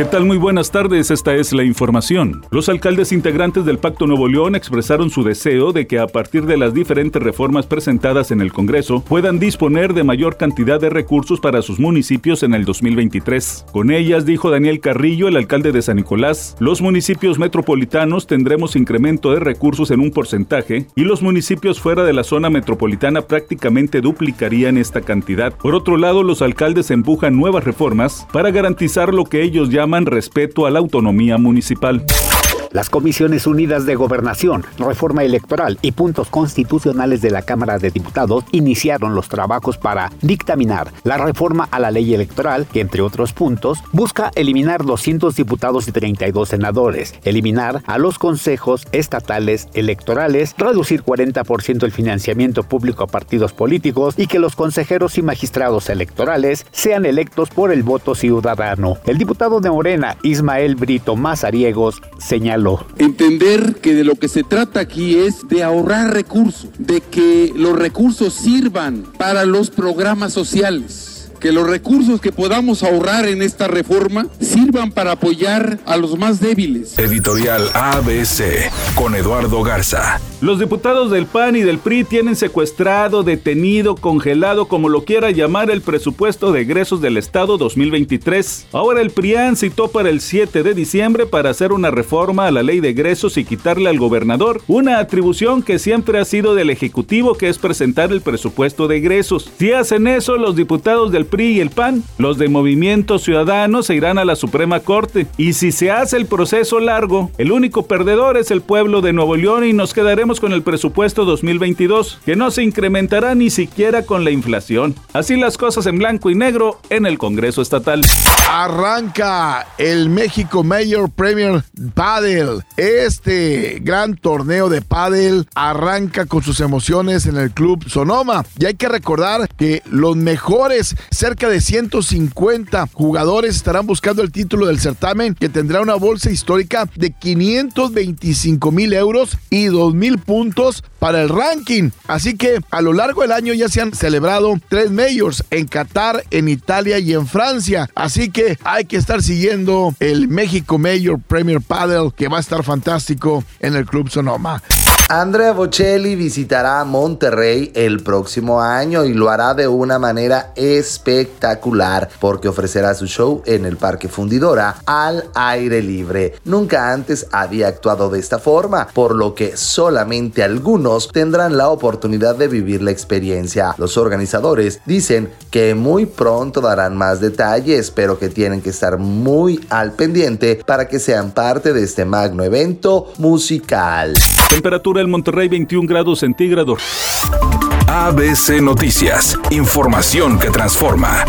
¿Qué tal? Muy buenas tardes, esta es la información. Los alcaldes integrantes del Pacto Nuevo León expresaron su deseo de que a partir de las diferentes reformas presentadas en el Congreso puedan disponer de mayor cantidad de recursos para sus municipios en el 2023. Con ellas, dijo Daniel Carrillo, el alcalde de San Nicolás, los municipios metropolitanos tendremos incremento de recursos en un porcentaje y los municipios fuera de la zona metropolitana prácticamente duplicarían esta cantidad. Por otro lado, los alcaldes empujan nuevas reformas para garantizar lo que ellos llaman respeto a la autonomía municipal. Las Comisiones Unidas de Gobernación, Reforma Electoral y Puntos Constitucionales de la Cámara de Diputados iniciaron los trabajos para dictaminar la reforma a la ley electoral que, entre otros puntos, busca eliminar 200 diputados y 32 senadores, eliminar a los consejos estatales electorales, reducir 40% el financiamiento público a partidos políticos y que los consejeros y magistrados electorales sean electos por el voto ciudadano. El diputado de Morena, Ismael Brito Mazariegos, señaló Entender que de lo que se trata aquí es de ahorrar recursos, de que los recursos sirvan para los programas sociales que los recursos que podamos ahorrar en esta reforma sirvan para apoyar a los más débiles. Editorial ABC con Eduardo Garza. Los diputados del PAN y del PRI tienen secuestrado, detenido, congelado, como lo quiera llamar, el presupuesto de egresos del Estado 2023. Ahora el PRIAN citó para el 7 de diciembre para hacer una reforma a la ley de egresos y quitarle al gobernador una atribución que siempre ha sido del Ejecutivo, que es presentar el presupuesto de egresos. Si hacen eso, los diputados del PRI y el PAN, los de Movimiento Ciudadano se irán a la Suprema Corte. Y si se hace el proceso largo, el único perdedor es el pueblo de Nuevo León y nos quedaremos con el presupuesto 2022, que no se incrementará ni siquiera con la inflación. Así las cosas en blanco y negro en el Congreso Estatal. Arranca el México Mayor Premier Padel. Este gran torneo de padel arranca con sus emociones en el Club Sonoma. Y hay que recordar que los mejores cerca de 150 jugadores estarán buscando el título del certamen que tendrá una bolsa histórica de 525 mil euros y 2 mil puntos para el ranking. Así que a lo largo del año ya se han celebrado tres majors en Qatar, en Italia y en Francia. Así que hay que estar siguiendo el México Major Premier Paddle que va a estar fantástico en el Club Sonoma. Andrea Bocelli visitará Monterrey el próximo año y lo hará de una manera espectacular porque ofrecerá su show en el Parque Fundidora al aire libre. Nunca antes había actuado de esta forma, por lo que solamente algunos tendrán la oportunidad de vivir la experiencia. Los organizadores dicen que muy pronto darán más detalles, pero que tienen que estar muy al pendiente para que sean parte de este magno evento musical. Temperatura en Monterrey 21 grados centígrados. ABC Noticias, información que transforma.